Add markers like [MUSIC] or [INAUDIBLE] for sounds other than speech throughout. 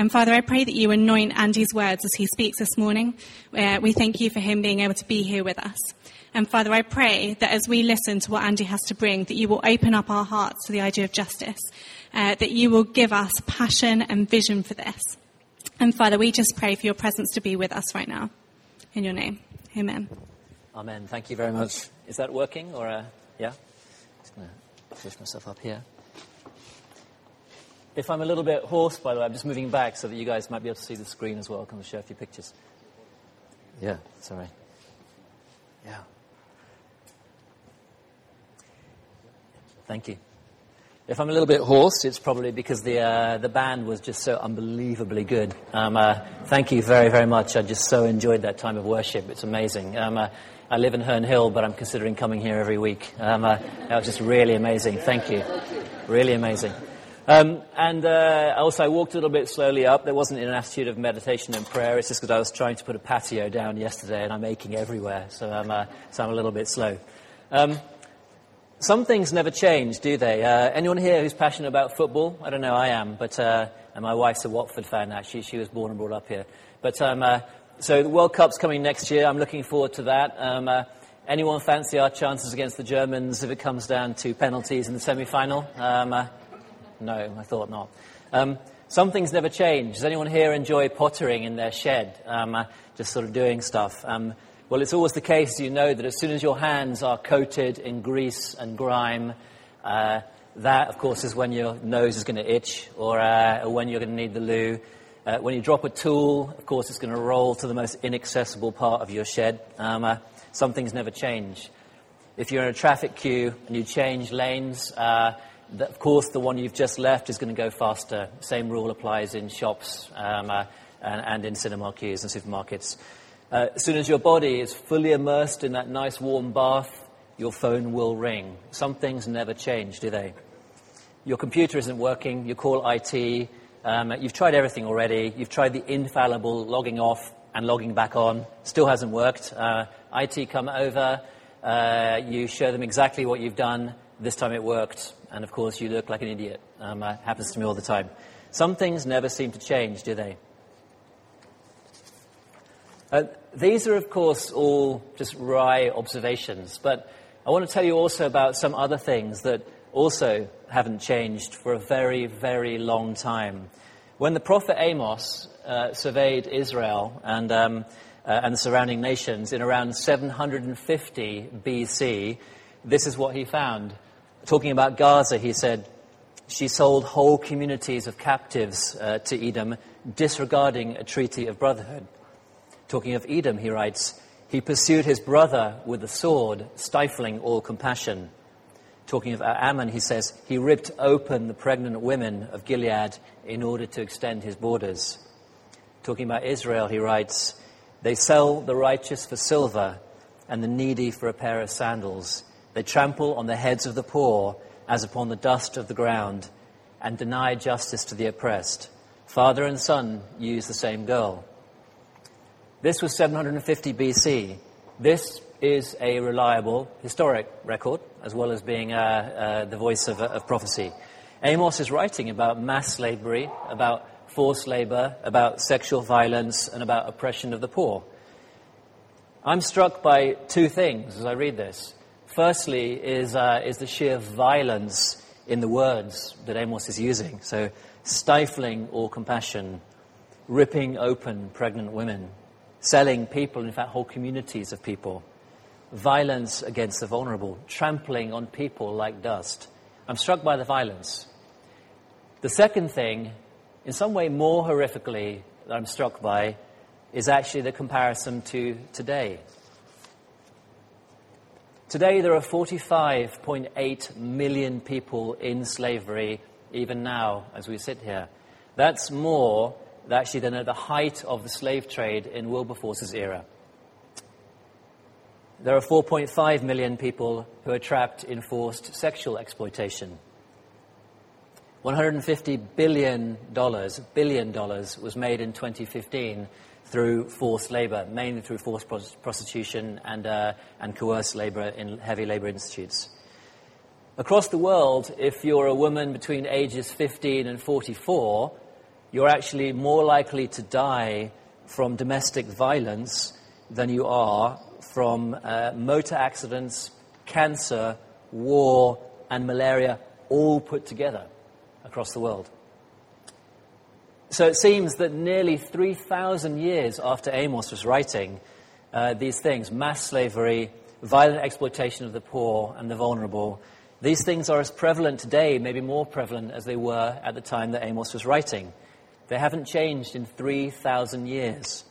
And Father, I pray that you anoint Andy's words as he speaks this morning. Uh, we thank you for him being able to be here with us. And Father, I pray that as we listen to what Andy has to bring, that you will open up our hearts to the idea of justice, uh, that you will give us passion and vision for this. And Father, we just pray for your presence to be with us right now. In your name. Amen. Amen. Thank you very much. Is that working or, uh, yeah? Just going to push myself up here. If I'm a little bit hoarse, by the way, I'm just moving back so that you guys might be able to see the screen as well. I Can show a few pictures? Yeah, sorry. Yeah. Thank you. If I'm a little bit hoarse, it's probably because the, uh, the band was just so unbelievably good. Um, uh, thank you very, very much. I just so enjoyed that time of worship. It's amazing. Um, uh, I live in Herne Hill, but I'm considering coming here every week. Um, uh, that was just really amazing. Thank you. Really amazing. Um, and uh, also, I walked a little bit slowly up. There wasn't an attitude of meditation and prayer. It's just because I was trying to put a patio down yesterday, and I'm aching everywhere, so I'm, uh, so I'm a little bit slow. Um, some things never change, do they? Uh, anyone here who's passionate about football? I don't know, I am, but uh, and my wife's a Watford fan. Actually, she was born and brought up here. But um, uh, so the World Cup's coming next year. I'm looking forward to that. Um, uh, anyone fancy our chances against the Germans if it comes down to penalties in the semi-final? Um, uh, no, I thought not. Um, some things never change. Does anyone here enjoy pottering in their shed? Um, uh, just sort of doing stuff. Um, well, it's always the case, you know, that as soon as your hands are coated in grease and grime, uh, that, of course, is when your nose is going to itch or, uh, or when you're going to need the loo. Uh, when you drop a tool, of course, it's going to roll to the most inaccessible part of your shed. Um, uh, some things never change. If you're in a traffic queue and you change lanes, uh, of course, the one you've just left is going to go faster. Same rule applies in shops um, uh, and, and, in cinema queues and supermarkets. Uh, as soon as your body is fully immersed in that nice warm bath, your phone will ring. Some things never change, do they? Your computer isn't working, you call IT, um, you've tried everything already, you've tried the infallible logging off and logging back on, still hasn't worked. Uh, IT come over, uh, you show them exactly what you've done, this time it worked, and of course you look like an idiot. Um, uh, happens to me all the time. Some things never seem to change, do they? Uh, these are, of course, all just wry observations, but I want to tell you also about some other things that also haven't changed for a very, very long time. When the prophet Amos uh, surveyed Israel and, um, uh, and the surrounding nations in around 750 BC, this is what he found. Talking about Gaza, he said, She sold whole communities of captives uh, to Edom, disregarding a treaty of brotherhood. Talking of Edom, he writes, He pursued his brother with a sword, stifling all compassion. Talking of Ammon, he says, He ripped open the pregnant women of Gilead in order to extend his borders. Talking about Israel, he writes, They sell the righteous for silver and the needy for a pair of sandals. They trample on the heads of the poor as upon the dust of the ground and deny justice to the oppressed. Father and son use the same girl. This was 750 BC. This is a reliable historic record, as well as being uh, uh, the voice of, of prophecy. Amos is writing about mass slavery, about forced labor, about sexual violence, and about oppression of the poor. I'm struck by two things as I read this. Firstly, is, uh, is the sheer violence in the words that Amos is using. So, stifling all compassion, ripping open pregnant women, selling people, in fact, whole communities of people, violence against the vulnerable, trampling on people like dust. I'm struck by the violence. The second thing, in some way more horrifically, that I'm struck by, is actually the comparison to today. Today, there are 45.8 million people in slavery, even now, as we sit here. That's more, actually, than at the height of the slave trade in Wilberforce's era. There are 4.5 million people who are trapped in forced sexual exploitation. $150 billion, billion dollars was made in 2015 through forced labor, mainly through forced prostitution and, uh, and coerced labor in heavy labor institutes. Across the world, if you're a woman between ages 15 and 44, you're actually more likely to die from domestic violence than you are from uh, motor accidents, cancer, war, and malaria all put together across the world. So it seems that nearly 3,000 years after Amos was writing uh, these things mass slavery, violent exploitation of the poor and the vulnerable these things are as prevalent today, maybe more prevalent as they were at the time that Amos was writing. They haven't changed in 3,000 years.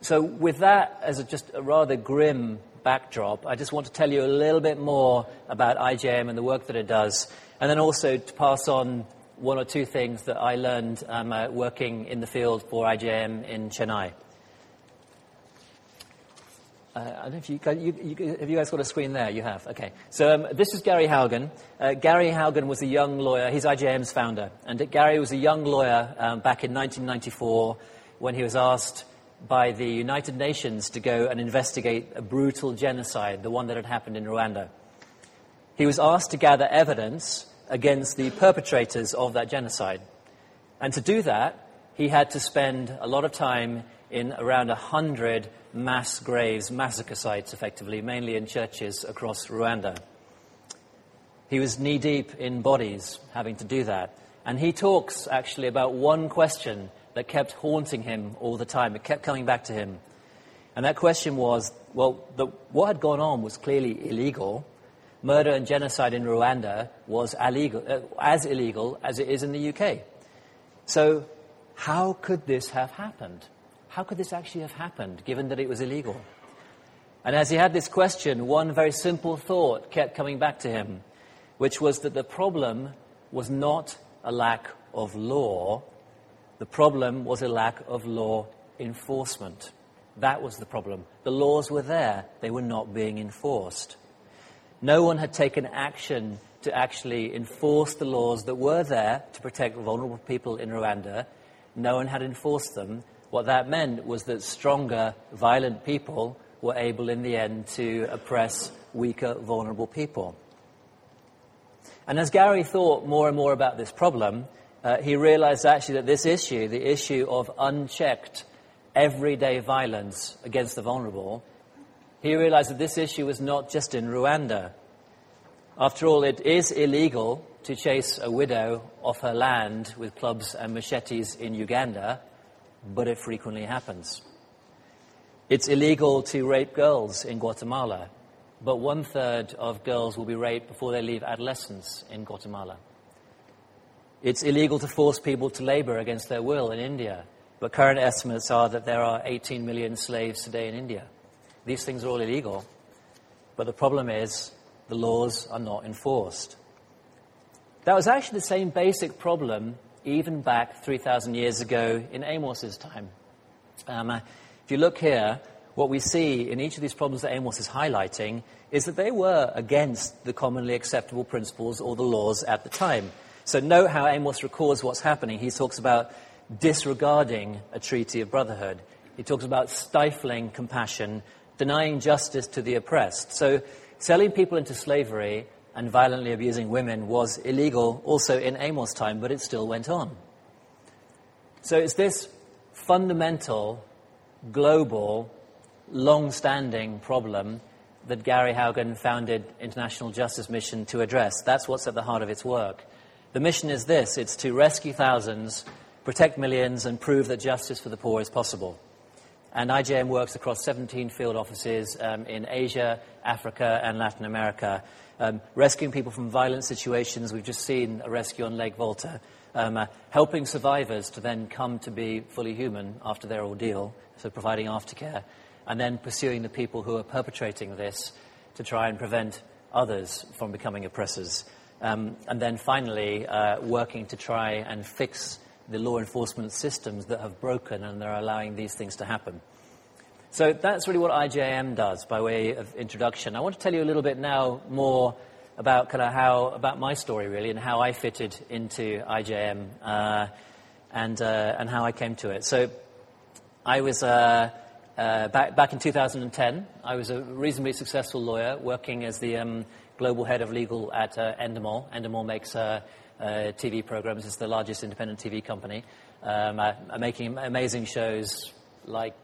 So, with that as a, just a rather grim backdrop, I just want to tell you a little bit more about IJM and the work that it does, and then also to pass on one or two things that I learned um, uh, working in the field for IJM in Chennai. Uh, I don't know if you, you, you, have you guys got a screen there? You have. Okay. So um, this is Gary Haugen. Uh, Gary Haugen was a young lawyer. He's IJM's founder, and Gary was a young lawyer um, back in 1994 when he was asked by the United Nations to go and investigate a brutal genocide, the one that had happened in Rwanda. He was asked to gather evidence against the perpetrators of that genocide. And to do that, he had to spend a lot of time in around 100 mass graves, massacre sites, effectively, mainly in churches across Rwanda. He was knee deep in bodies having to do that. And he talks actually about one question that kept haunting him all the time. It kept coming back to him. And that question was well, the, what had gone on was clearly illegal. Murder and genocide in Rwanda was illegal, uh, as illegal as it is in the UK. So, how could this have happened? how could this actually have happened, given that it was illegal? And as he had this question, one very simple thought kept coming back to him, which was that the problem was not a lack of law, the problem was a lack of law enforcement. That was the problem. The laws were there, they were not being enforced. No one had taken action to actually enforce the laws that were there to protect vulnerable people in Rwanda. No one had enforced them, what that meant was that stronger, violent people were able in the end to oppress weaker, vulnerable people. And as Gary thought more and more about this problem, uh, he realized actually that this issue, the issue of unchecked, everyday violence against the vulnerable, he realized that this issue was not just in Rwanda. After all, it is illegal to chase a widow off her land with clubs and machetes in Uganda but it frequently happens. It's illegal to rape girls in Guatemala, but one third of girls will be raped before they leave adolescence in Guatemala. It's illegal to force people to labor against their will in India, but current estimates are that there are 18 million slaves today in India. These things are all illegal, but the problem is the laws are not enforced. That was actually the same basic problem even back 3,000 years ago in Amos's time. Um, uh, if you look here, what we see in each of these problems that Amos is highlighting is that they were against the commonly acceptable principles or the laws at the time. So note how Amos records what's happening. He talks about disregarding a treaty of brotherhood. He talks about stifling compassion, denying justice to the oppressed. So selling people into slavery and violently abusing women was illegal also in Amos' time, but it still went on. So it's this fundamental, global, long standing problem that Gary Haugen founded International Justice Mission to address. That's what's at the heart of its work. The mission is this it's to rescue thousands, protect millions, and prove that justice for the poor is possible. And IJM works across 17 field offices um, in Asia, Africa, and Latin America um, rescuing people from violent situations. We've just seen a rescue on Lake Volta, um, uh, helping survivors to then come to be fully human after their ordeal, so providing aftercare, and then pursuing the people who are perpetrating this to try and prevent others from becoming oppressors. Um, and then finally, uh, working to try and fix the law enforcement systems that have broken and they're allowing these things to happen. So that's really what IJM does by way of introduction. I want to tell you a little bit now more about kind of how about my story really and how I fitted into IJM uh, and uh, and how I came to it. So I was. Uh, uh back, back in 2010, I was a reasonably successful lawyer working as the um, global head of legal at uh, Endemol. Endemol makes uh, TV programs. It's the largest independent TV company, um, uh, making amazing shows like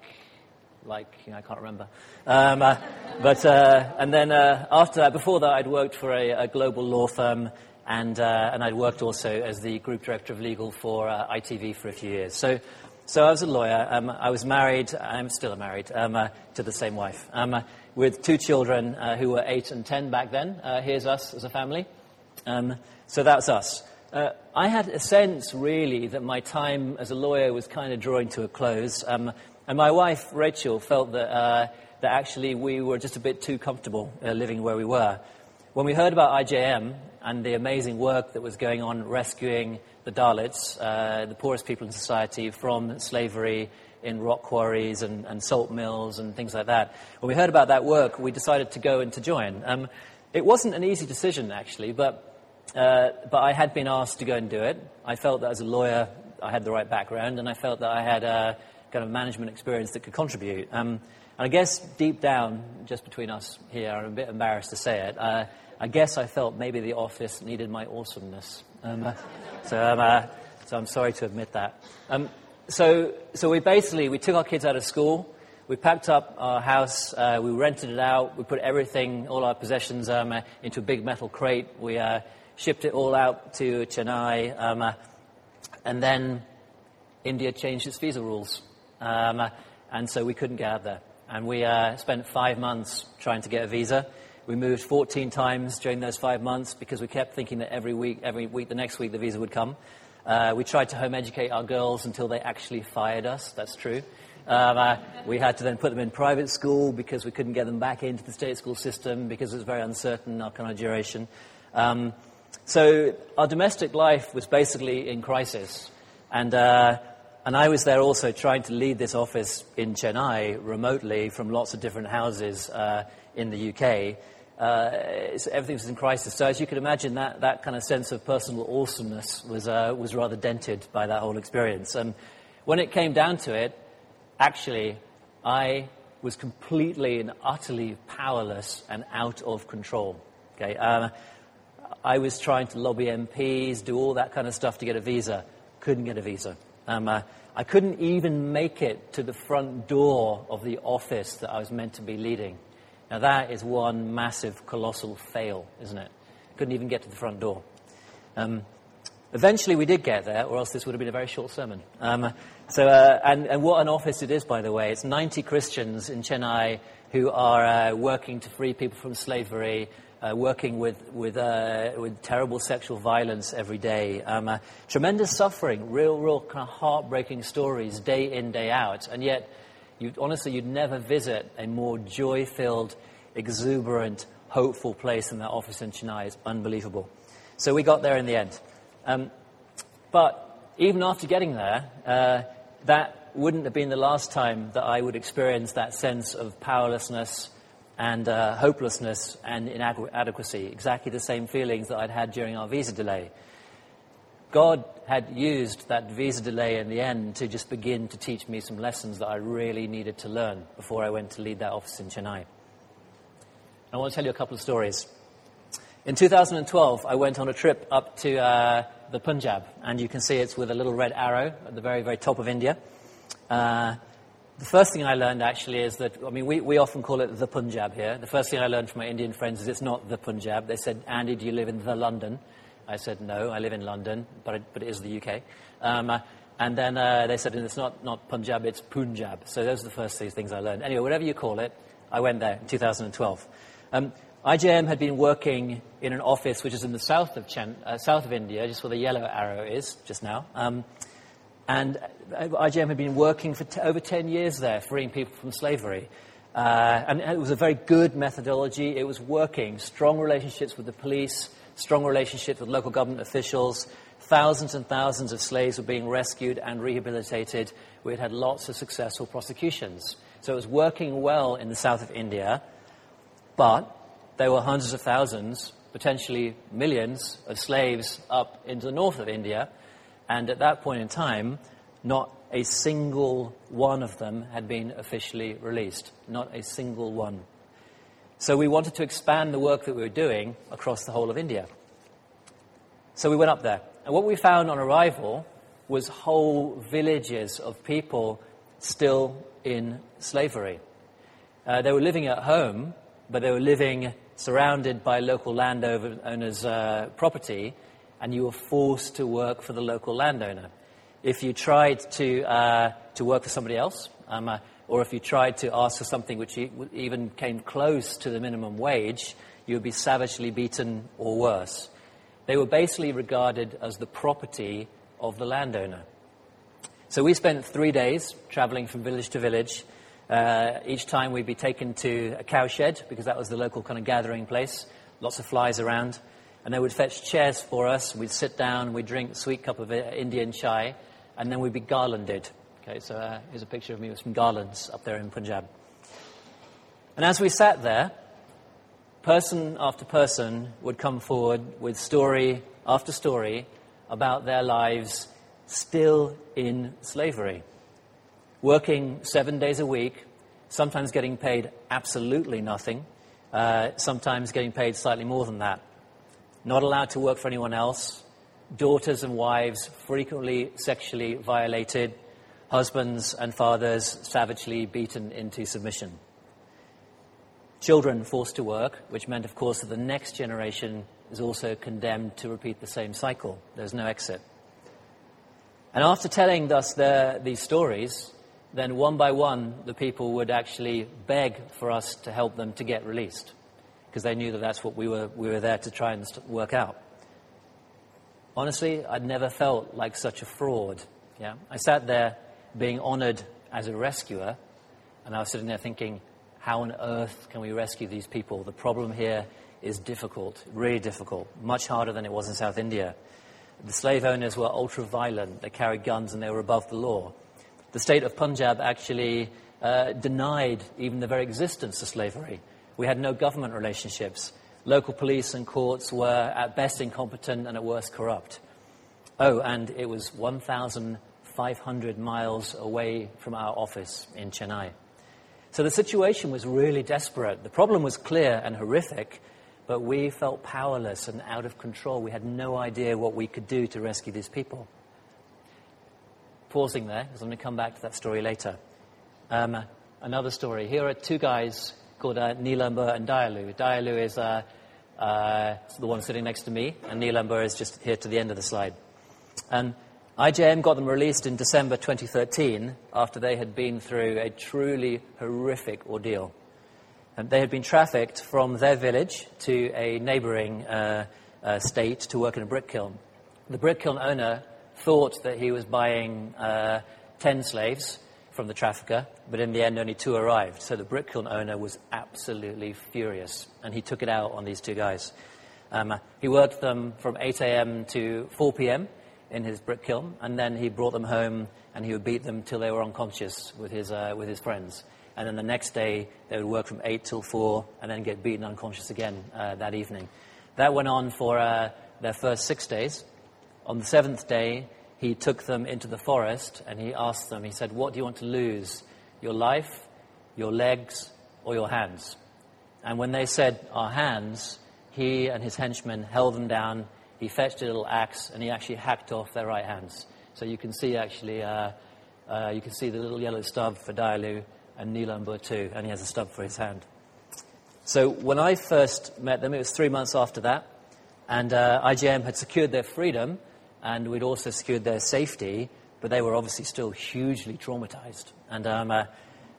like you know, I can't remember. Um, uh, but uh, and then uh, after that, before that, I'd worked for a, a global law firm, and and I'd worked also as the group director of legal for ITV for a few years. So. So I was a lawyer. Um, I was married. I'm still married um, to the same wife, um, with two children who were eight and ten back then. here's us as a family. Um, so that's us. I had a sense, really, that my time as a lawyer was kind of drawing to a close. Um, and my wife, Rachel, felt that, uh, that actually we were just a bit too comfortable uh, living where we were. When we heard about IJM and the amazing work that was going on rescuing the Dalits, uh, the poorest people in society, from slavery in rock quarries and, and, salt mills and things like that, when we heard about that work, we decided to go and to join. Um, it wasn't an easy decision, actually, but, uh, but I had been asked to go and do it. I felt that as a lawyer, I had the right background, and I felt that I had uh, kind of management experience that could contribute. Um, and I guess deep down, just between us here, I'm a bit embarrassed to say it. Uh, I guess I felt maybe the office needed my awesomeness. Um, [LAUGHS] so, um, uh, so I'm sorry to admit that. Um, so, so we basically we took our kids out of school. We packed up our house. Uh, we rented it out. We put everything, all our possessions, um, uh, into a big metal crate. We uh, shipped it all out to Chennai, um, uh, and then India changed its visa rules. Um, and so we couldn't get out there. And we uh, spent five months trying to get a visa. We moved 14 times during those five months because we kept thinking that every week, every week, the next week, the visa would come. Uh, we tried to home educate our girls until they actually fired us. That's true. Um, uh, we had to then put them in private school because we couldn't get them back into the state school system because it was very uncertain, our kind of duration. Um, so our domestic life was basically in crisis. And uh, and I was there also trying to lead this office in Chennai remotely from lots of different houses uh, in the UK. Uh, so everything was in crisis. So as you can imagine, that, that kind of sense of personal awesomeness was, uh, was rather dented by that whole experience. And when it came down to it, actually, I was completely and utterly powerless and out of control. Okay? Um, I was trying to lobby MPs, do all that kind of stuff to get a visa. Couldn't get a visa. Um, uh, I couldn't even make it to the front door of the office that I was meant to be leading. Now, that is one massive, colossal fail, isn't it? Couldn't even get to the front door. Um, eventually, we did get there, or else this would have been a very short sermon. Um, so, uh, and, and, what an office it is, by the way. It's 90 Christians in Chennai who are uh, working to free people from slavery, uh, working with, with, uh, with terrible sexual violence every day, um, uh, tremendous suffering, real, real kind of heartbreaking stories day in, day out. And yet, you, honestly, you'd never visit a more joy filled, exuberant, hopeful place than that office in Chennai. It's unbelievable. So we got there in the end. Um, but even after getting there, uh, that wouldn't have been the last time that I would experience that sense of powerlessness and uh, hopelessness and inadequacy, exactly the same feelings that I'd had during our visa delay. God had used that visa delay in the end to just begin to teach me some lessons that I really needed to learn before I went to lead that office in Chennai. I want to tell you a couple of stories. In 2012, I went on a trip up to uh, the Punjab, and you can see it's with a little red arrow at the very, very top of India. Uh, the first thing I learned actually is that, I mean, we, we often call it the Punjab here. The first thing I learned from my Indian friends is it's not the Punjab. They said, Andy, do you live in the London? I said, no, I live in London, but it, but it is the UK. Um, uh, and then uh, they said, it's not, not Punjab, it's Punjab. So those are the first three things I learned. Anyway, whatever you call it, I went there in 2012. Um, IJM had been working in an office which is in the south of, Chen, uh, south of India, just where the yellow arrow is just now. Um, and IJM had been working for t- over 10 years there, freeing people from slavery. Uh, and it was a very good methodology. It was working. Strong relationships with the police, strong relationships with local government officials. Thousands and thousands of slaves were being rescued and rehabilitated. We had had lots of successful prosecutions. So it was working well in the south of India, but there were hundreds of thousands, potentially millions, of slaves up into the north of India and at that point in time, not a single one of them had been officially released. Not a single one. So we wanted to expand the work that we were doing across the whole of India. So we went up there. And what we found on arrival was whole villages of people still in slavery. Uh, they were living at home, but they were living surrounded by local landowners' uh, property, and you were forced to work for the local landowner. If you tried to, uh, to work for somebody else, um, uh, or if you tried to ask for something which even came close to the minimum wage, you would be savagely beaten or worse. They were basically regarded as the property of the landowner. So we spent three days traveling from village to village. Uh, each time we'd be taken to a cowshed because that was the local kind of gathering place. Lots of flies around. And they would fetch chairs for us. We'd sit down, we'd drink a sweet cup of uh, Indian chai, and then we'd be garlanded. Okay, so uh, here's a picture of me with some garlands up there in Punjab. And as we sat there, person after person would come forward with story after story about their lives still in slavery, working seven days a week, sometimes getting paid absolutely nothing, uh, sometimes getting paid slightly more than that, not allowed to work for anyone else, daughters and wives frequently sexually violated, husbands and fathers savagely beaten into submission children forced to work, which meant, of course, that the next generation is also condemned to repeat the same cycle. There's no exit. And after telling us these stories, then one by one, the people would actually beg for us to help them to get released, because they knew that that's what we were, we were there to try and work out. Honestly, I'd never felt like such a fraud. Yeah? I sat there being honored as a rescuer, and I was sitting there thinking, how on earth can we rescue these people? The problem here is difficult, really difficult, much harder than it was in South India. The slave owners were ultra violent, they carried guns and they were above the law. The state of Punjab actually uh, denied even the very existence of slavery. We had no government relationships. Local police and courts were at best incompetent and at worst corrupt. Oh, and it was 1,500 miles away from our office in Chennai. So the situation was really desperate. The problem was clear and horrific, but we felt powerless and out of control. We had no idea what we could do to rescue these people. Pausing there, because I'm going to come back to that story later. Um, another story. Here are two guys called uh, and Dayalu. Dayalu is uh, uh, the one sitting next to me, and Nilambar is just here to the end of the slide. And IJM got them released in December 2013 after they had been through a truly horrific ordeal. And they had been trafficked from their village to a neighboring uh, uh, state to work in a brick kiln. The brick kiln owner thought that he was buying uh, 10 slaves from the trafficker, but in the end only two arrived. So the brick kiln owner was absolutely furious, and he took it out on these two guys. Um, he worked them from 8 a.m. to 4 p.m in his brick kiln, and then he brought them home and he would beat them till they were unconscious with his, uh, with his friends. And then the next day, they would work from 8 till 4 and then get beaten unconscious again uh, that evening. That went on for uh, their first six days. On the seventh day, he took them into the forest and he asked them, he said, What do you want to lose? Your life, your legs, or your hands? And when they said, Our hands, he and his henchmen held them down he fetched a little axe and he actually hacked off their right hands. So you can see actually, uh, uh, you can see the little yellow stub for Dayalu and Nilambar too, and he has a stub for his hand. So when I first met them, it was three months after that, and uh, IJM had secured their freedom, and we'd also secured their safety, but they were obviously still hugely traumatized. And, um, uh,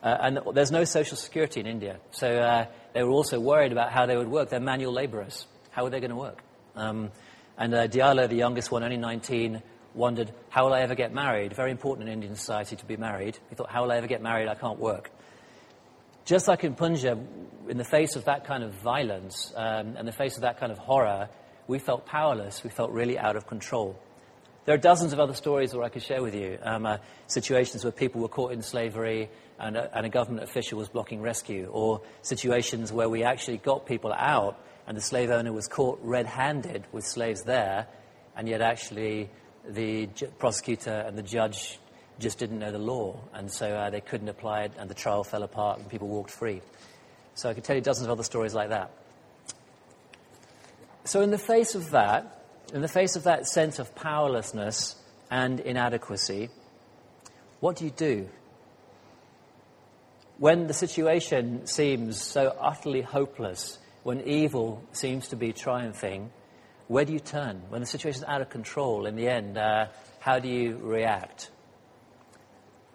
uh, and there's no social security in India, so uh, they were also worried about how they would work. They're manual laborers. How are they going to work? Um, and uh, Dayalu, the youngest one, only 19, wondered, how will I ever get married? Very important in Indian society to be married. He thought, how will I ever get married? I can't work. Just like in Punjab, in the face of that kind of violence um, and the face of that kind of horror, we felt powerless. We felt really out of control. There are dozens of other stories that I could share with you. Um, uh, situations where people were caught in slavery and a, and a government official was blocking rescue, or situations where we actually got people out and the slave owner was caught red handed with slaves there, and yet actually the j- prosecutor and the judge just didn't know the law, and so uh, they couldn't apply it, and the trial fell apart, and people walked free. So I could tell you dozens of other stories like that. So, in the face of that, in the face of that sense of powerlessness and inadequacy, what do you do? When the situation seems so utterly hopeless, when evil seems to be triumphing, where do you turn? When the situation is out of control in the end, uh, how do you react?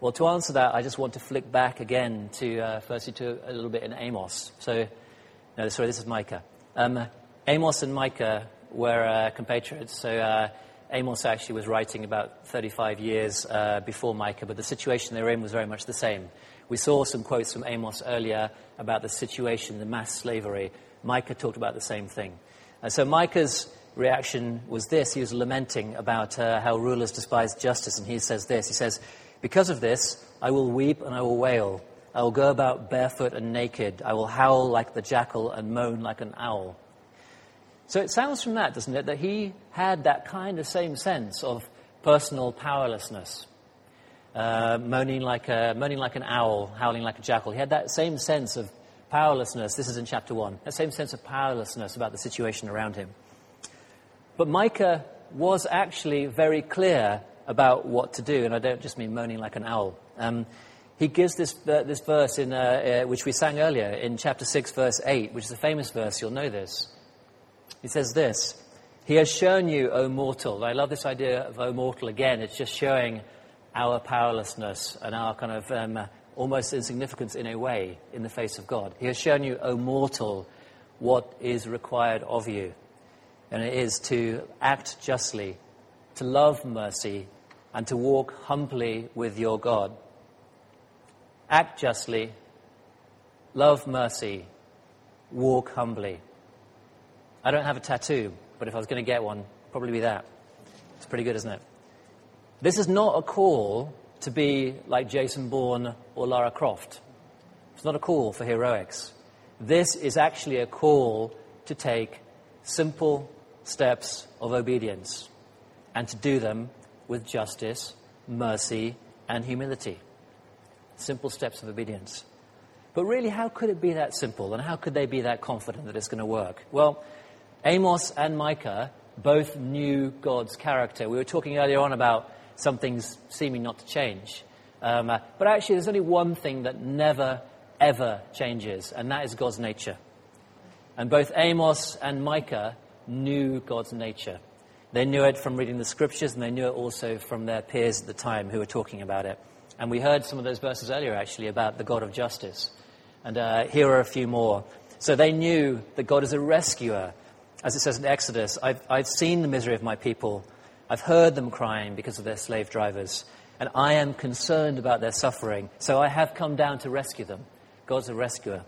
Well, to answer that, I just want to flick back again to, uh, firstly, to a little bit in Amos. So, no, sorry, this is Micah. Um, Amos and Micah were uh, compatriots. So, uh, Amos actually was writing about 35 years uh, before Micah, but the situation they were in was very much the same. We saw some quotes from Amos earlier about the situation, the mass slavery. Micah talked about the same thing. And so Micah's reaction was this. He was lamenting about uh, how rulers despise justice, and he says this. He says, Because of this, I will weep and I will wail. I will go about barefoot and naked. I will howl like the jackal and moan like an owl. So it sounds from that, doesn't it, that he had that kind of same sense of personal powerlessness uh, moaning, like a, moaning like an owl, howling like a jackal. He had that same sense of powerlessness. This is in chapter 1. That same sense of powerlessness about the situation around him. But Micah was actually very clear about what to do, and I don't just mean moaning like an owl. Um, he gives this, uh, this verse, in, uh, uh which we sang earlier, in chapter 6, verse 8, which is a famous verse, you'll know this. He says this He has shown you, O mortal. I love this idea of O mortal again. It's just showing our powerlessness and our kind of um, almost insignificance in a way in the face of God. He has shown you, O mortal, what is required of you. And it is to act justly, to love mercy, and to walk humbly with your God. Act justly, love mercy, walk humbly. I don't have a tattoo, but if I was going to get one, probably be that. It's pretty good, isn't it? This is not a call to be like Jason Bourne or Lara Croft. It's not a call for heroics. This is actually a call to take simple steps of obedience and to do them with justice, mercy, and humility. Simple steps of obedience. But really, how could it be that simple and how could they be that confident that it's going to work? Well, Amos and Micah both knew God's character. We were talking earlier on about some things seeming not to change. Um, uh, but actually, there's only one thing that never, ever changes, and that is God's nature. And both Amos and Micah knew God's nature. They knew it from reading the scriptures, and they knew it also from their peers at the time who were talking about it. And we heard some of those verses earlier, actually, about the God of justice. And uh, here are a few more. So they knew that God is a rescuer. As it says in Exodus, I've, I've seen the misery of my people I've heard them crying because of their slave drivers, and I am concerned about their suffering, so I have come down to rescue them. God's a rescuer.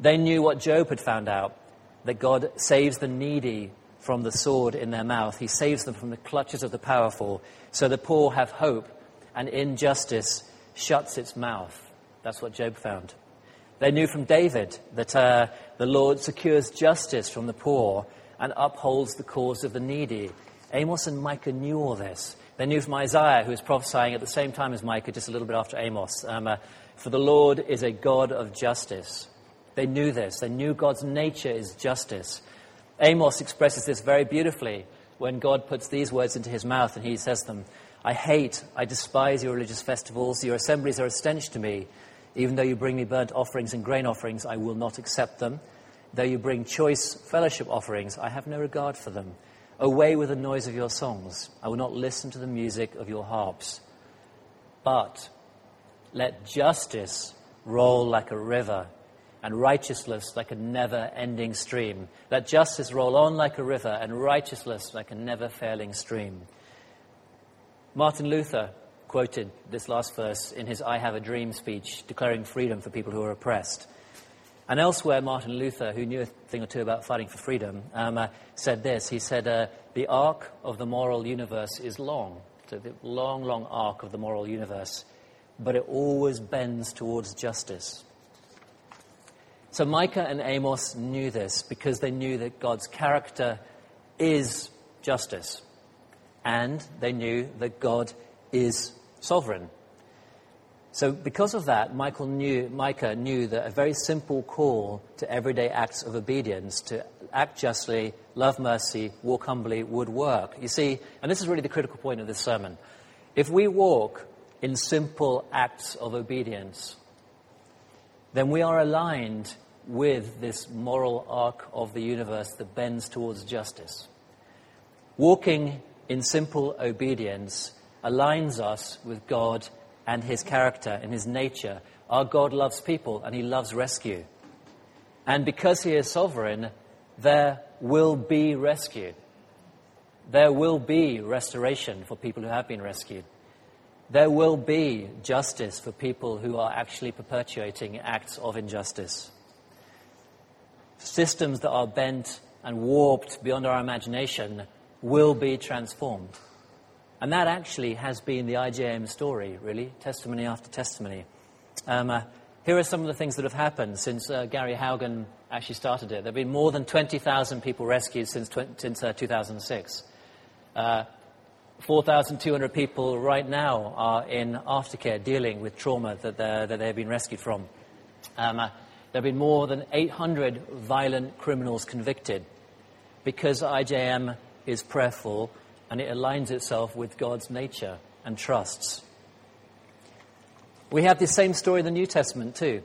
They knew what Job had found out that God saves the needy from the sword in their mouth, He saves them from the clutches of the powerful, so the poor have hope, and injustice shuts its mouth. That's what Job found. They knew from David that uh, the Lord secures justice from the poor and upholds the cause of the needy. Amos and Micah knew all this. They knew from Isaiah, who was prophesying at the same time as Micah, just a little bit after Amos. Um, uh, For the Lord is a God of justice. They knew this. They knew God's nature is justice. Amos expresses this very beautifully when God puts these words into his mouth and he says them I hate, I despise your religious festivals. Your assemblies are a stench to me. Even though you bring me burnt offerings and grain offerings, I will not accept them. Though you bring choice fellowship offerings, I have no regard for them. Away with the noise of your songs. I will not listen to the music of your harps. But let justice roll like a river and righteousness like a never ending stream. Let justice roll on like a river and righteousness like a never failing stream. Martin Luther quoted this last verse in his I Have a Dream speech, declaring freedom for people who are oppressed. And elsewhere, Martin Luther, who knew a thing or two about fighting for freedom, um, uh, said this. He said, uh, The arc of the moral universe is long, so the long, long arc of the moral universe, but it always bends towards justice. So Micah and Amos knew this because they knew that God's character is justice. And they knew that God is sovereign. So, because of that, Michael knew, Micah knew that a very simple call to everyday acts of obedience, to act justly, love mercy, walk humbly, would work. You see, and this is really the critical point of this sermon. If we walk in simple acts of obedience, then we are aligned with this moral arc of the universe that bends towards justice. Walking in simple obedience aligns us with God and his character and his nature. Our God loves people and he loves rescue. And because he is sovereign, there will be rescue. There will be restoration for people who have been rescued. There will be justice for people who are actually perpetuating acts of injustice. Systems that are bent and warped beyond our imagination will be transformed. And that actually has been the IJM story, really, testimony after testimony. Um, uh, here are some of the things that have happened since uh, Gary Haugen actually started it. There have been more than 20,000 people rescued since, since uh, 2006. Uh, 4,200 people right now are in aftercare dealing with trauma that, that they've been rescued from. Um, uh, there have been more than 800 violent criminals convicted because IJM is prayerful and it aligns itself with God's nature and trusts. We have this same story in the New Testament too.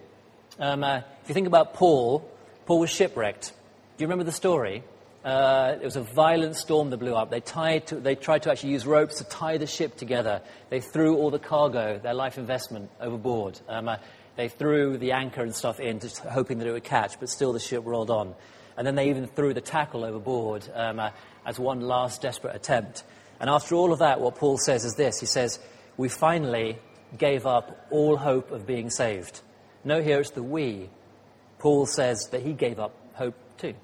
Um, uh, if you think about Paul, Paul was shipwrecked. Do you remember the story? Uh, it was a violent storm that blew up. They, tied to, they tried to actually use ropes to tie the ship together. They threw all the cargo, their life investment, overboard. Um, uh, they threw the anchor and stuff in, just hoping that it would catch, but still the ship rolled on. And then they even threw the tackle overboard. Um, uh, as one last desperate attempt. And after all of that, what Paul says is this he says, We finally gave up all hope of being saved. No, here it's the we. Paul says that he gave up hope too.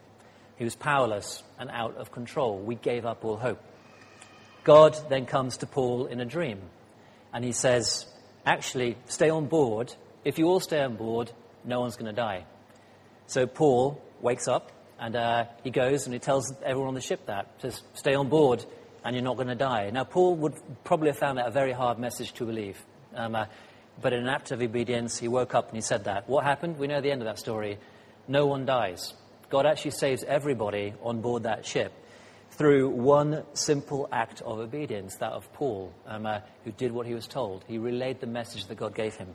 He was powerless and out of control. We gave up all hope. God then comes to Paul in a dream and he says, Actually, stay on board. If you all stay on board, no one's going to die. So Paul wakes up and uh, he goes and he tells everyone on the ship that, says, stay on board and you're not going to die. Now, Paul would probably have found that a very hard message to believe. Um, uh, but in an act of obedience, he woke up and he said that. What happened? We know the end of that story. No one dies. God actually saves everybody on board that ship through one simple act of obedience, that of Paul, um, uh, who did what he was told. He relayed the message that God gave him.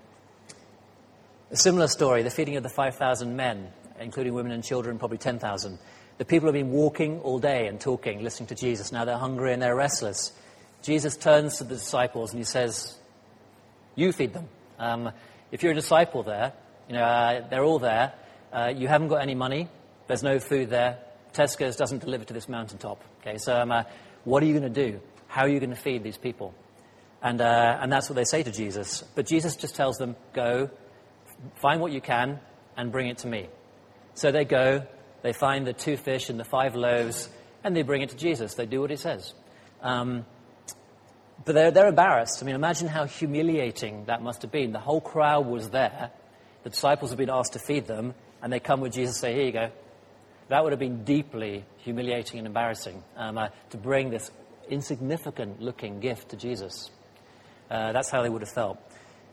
A similar story, the feeding of the 5,000 men including women and children, probably 10,000. The people have been walking all day and talking, listening to Jesus. Now they're hungry and they're restless. Jesus turns to the disciples and he says, You feed them. Um, if you're a disciple there, you know, uh, they're all there. Uh, you haven't got any money. There's no food there. Tesco's doesn't deliver to this mountaintop. Okay, so um, uh, what are you going to do? How are you going to feed these people? And, uh, and that's what they say to Jesus. But Jesus just tells them, Go, find what you can, and bring it to me. So they go, they find the two fish and the five loaves, and they bring it to Jesus. They do what he says. Um, but they're, they're embarrassed. I mean, imagine how humiliating that must have been. The whole crowd was there. The disciples have been asked to feed them, and they come with Jesus and say, Here you go. That would have been deeply humiliating and embarrassing um, uh, to bring this insignificant looking gift to Jesus. Uh, that's how they would have felt.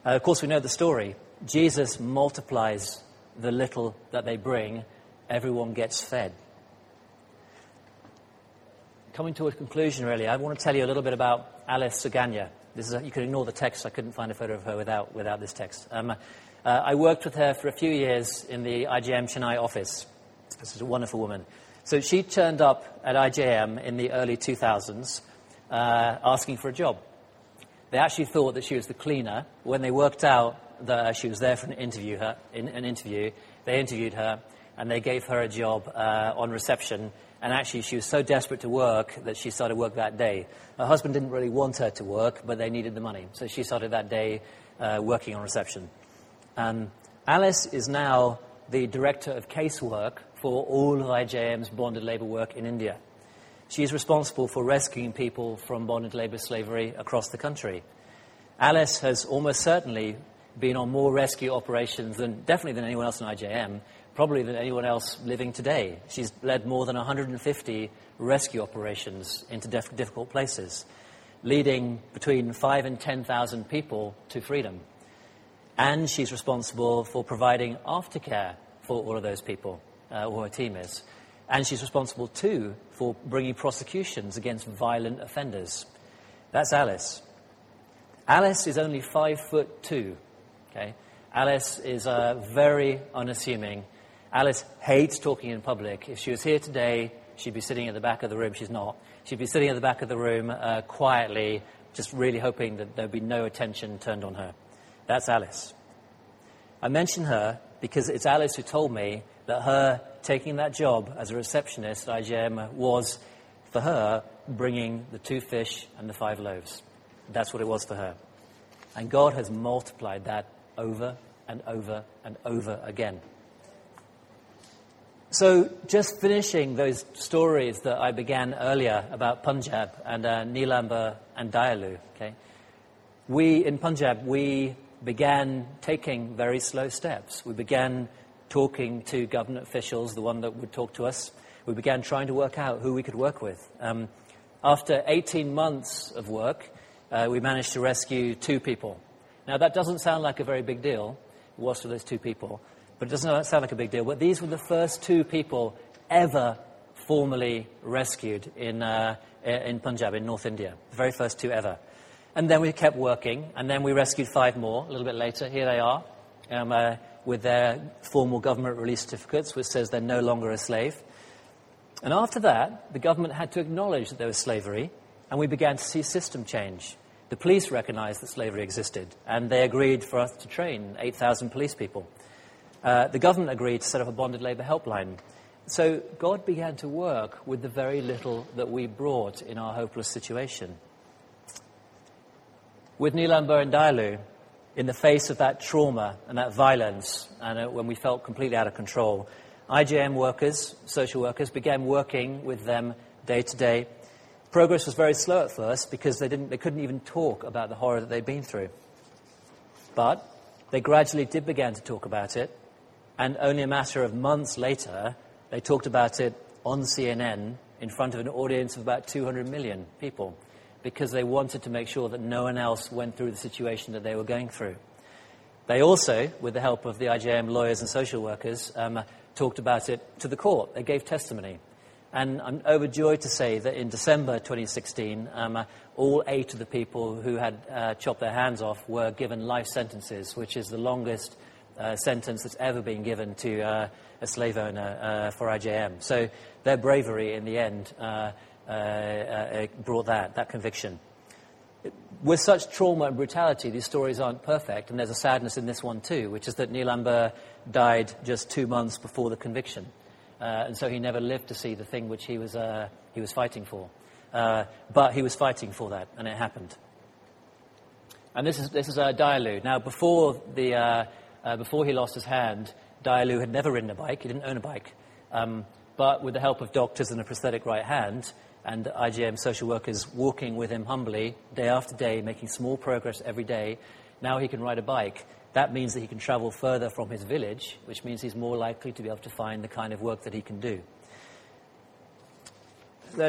Uh, of course, we know the story. Jesus multiplies the little that they bring, everyone gets fed. Coming to a conclusion, really, I want to tell you a little bit about Alice Suganya. This is a, you can ignore the text. I couldn't find a photo of her without, without this text. Um, uh, I worked with her for a few years in the IJM Chennai office. This is a wonderful woman. So she turned up at IJM in the early 2000s uh, asking for a job. They actually thought that she was the cleaner. When they worked out that she was there for an interview, her, in, an interview. They interviewed her, and they gave her a job uh, on reception. And actually, she was so desperate to work that she started work that day. Her husband didn't really want her to work, but they needed the money. So she started that day uh, working on reception. Um, Alice is now the director of casework for all of IJM's bonded labor work in India. She is responsible for rescuing people from bonded labor slavery across the country. Alice has almost certainly been on more rescue operations than definitely than anyone else in IJM, probably than anyone else living today. She's led more than 150 rescue operations into def- difficult places, leading between five and 10,000 people to freedom. And she's responsible for providing aftercare for all of those people, uh, or her team is. And she's responsible too for bringing prosecutions against violent offenders. That's Alice. Alice is only five foot two. Okay? Alice is uh, very unassuming. Alice hates talking in public. If she was here today, she'd be sitting at the back of the room. She's not. She'd be sitting at the back of the room uh, quietly, just really hoping that there'd be no attention turned on her. That's Alice. I mention her because it's Alice who told me that her taking that job as a receptionist at IJM was, for her, bringing the two fish and the five loaves. That's what it was for her. And God has multiplied that over and over and over again. So, just finishing those stories that I began earlier about Punjab and uh, Nilambar and Dayalu, okay? We, in Punjab, we began taking very slow steps. We began talking to government officials, the one that would talk to us. We began trying to work out who we could work with. Um, after 18 months of work, uh, we managed to rescue two people. Now, that doesn't sound like a very big deal. It was for those two people. But it doesn't sound like a big deal. But these were the first two people ever formally rescued in, uh, in Punjab, in North India. The very first two ever. And then we kept working, and then we rescued five more a little bit later. Here they are. Um, uh, with their formal government release certificates, which says they're no longer a slave. And after that, the government had to acknowledge that there was slavery, and we began to see system change. The police recognized that slavery existed, and they agreed for us to train 8,000 police people. Uh, the government agreed to set up a bonded labor helpline. So God began to work with the very little that we brought in our hopeless situation. With Nilambar and Dayalu, in the face of that trauma and that violence, and uh, when we felt completely out of control, IJM workers, social workers, began working with them day to day. Progress was very slow at first because they, didn't, they couldn't even talk about the horror that they'd been through. But they gradually did begin to talk about it, and only a matter of months later, they talked about it on CNN in front of an audience of about 200 million people because they wanted to make sure that no one else went through the situation that they were going through. They also, with the help of the IJM lawyers and social workers, um, talked about it to the court. They gave testimony. And I'm overjoyed to say that in December 2016, um, all eight of the people who had uh, chopped their hands off were given life sentences, which is the longest uh, sentence that's ever been given to uh, a slave owner uh, for IJM. So their bravery in the end uh, brought that, that conviction. With such trauma and brutality, these stories aren't perfect, and there's a sadness in this one too, which is that Nilambar died just two months before the conviction. Uh, and so he never lived to see the thing which he was, uh, he was fighting for. Uh, but he was fighting for that, and it happened. And this is, this is uh, Dayalu. Now, before, the, uh, uh, before he lost his hand, Dayalu had never ridden a bike. He didn't own a bike. Um, but with the help of doctors and a prosthetic right hand, and IJM social workers walking with him humbly day after day, making small progress every day. Now he can ride a bike. That means that he can travel further from his village, which means he's more likely to be able to find the kind of work that he can do.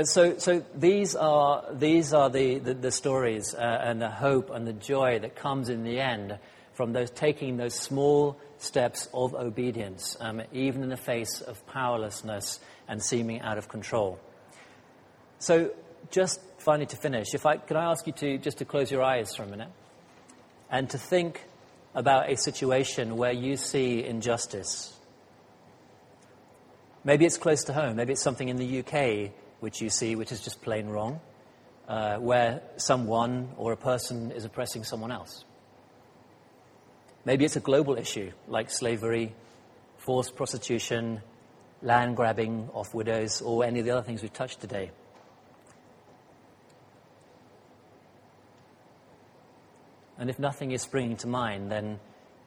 So, so these are, these are the, the, the stories uh, and the hope and the joy that comes in the end from those taking those small steps of obedience, um, even in the face of powerlessness and seeming out of control. So, just finally to finish, if I, can I ask you to just to close your eyes for a minute and to think about a situation where you see injustice? Maybe it's close to home. Maybe it's something in the UK which you see which is just plain wrong, uh, where someone or a person is oppressing someone else. Maybe it's a global issue like slavery, forced prostitution, land grabbing of widows, or any of the other things we've touched today. And if nothing is springing to mind, then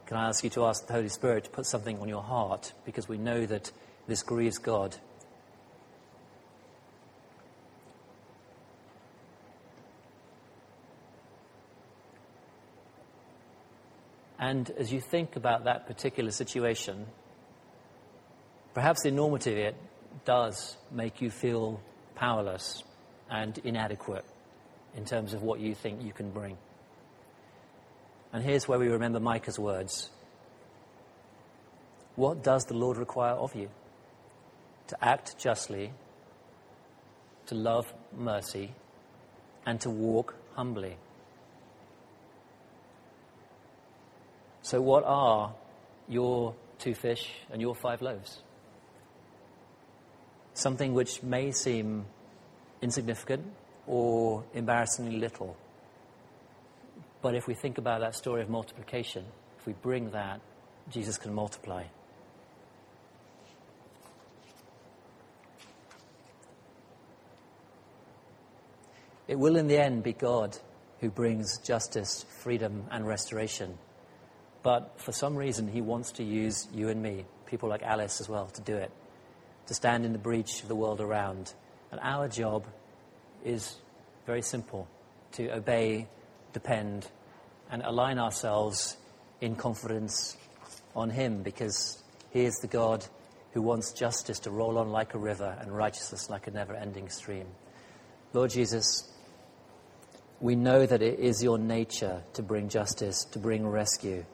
can I ask you to ask the Holy Spirit to put something on your heart because we know that this grieves God. And as you think about that particular situation, perhaps enormity of it does make you feel powerless and inadequate in terms of what you think you can bring. And here's where we remember Micah's words What does the Lord require of you? To act justly, to love mercy, and to walk humbly. So, what are your two fish and your five loaves? Something which may seem insignificant or embarrassingly little. But if we think about that story of multiplication, if we bring that, Jesus can multiply. It will in the end be God who brings justice, freedom, and restoration. But for some reason, he wants to use you and me, people like Alice as well, to do it, to stand in the breach of the world around. And our job is very simple to obey, depend, and align ourselves in confidence on Him because He is the God who wants justice to roll on like a river and righteousness like a never ending stream. Lord Jesus, we know that it is your nature to bring justice, to bring rescue.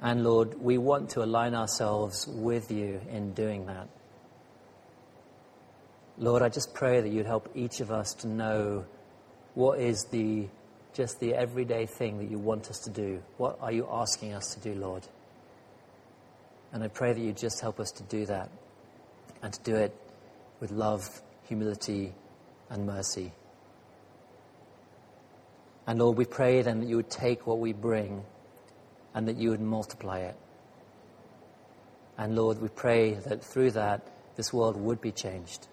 And Lord, we want to align ourselves with you in doing that. Lord, I just pray that you'd help each of us to know what is the just the everyday thing that you want us to do. What are you asking us to do, Lord? And I pray that you just help us to do that and to do it with love, humility, and mercy. And Lord, we pray then that you would take what we bring and that you would multiply it. And Lord, we pray that through that, this world would be changed,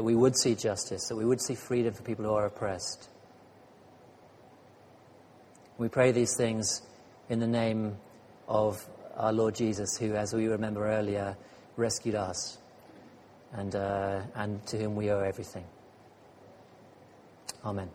that we would see justice, that we would see freedom for people who are oppressed. We pray these things in the name of our Lord Jesus, who, as we remember earlier, rescued us and, uh, and to whom we owe everything. Amen.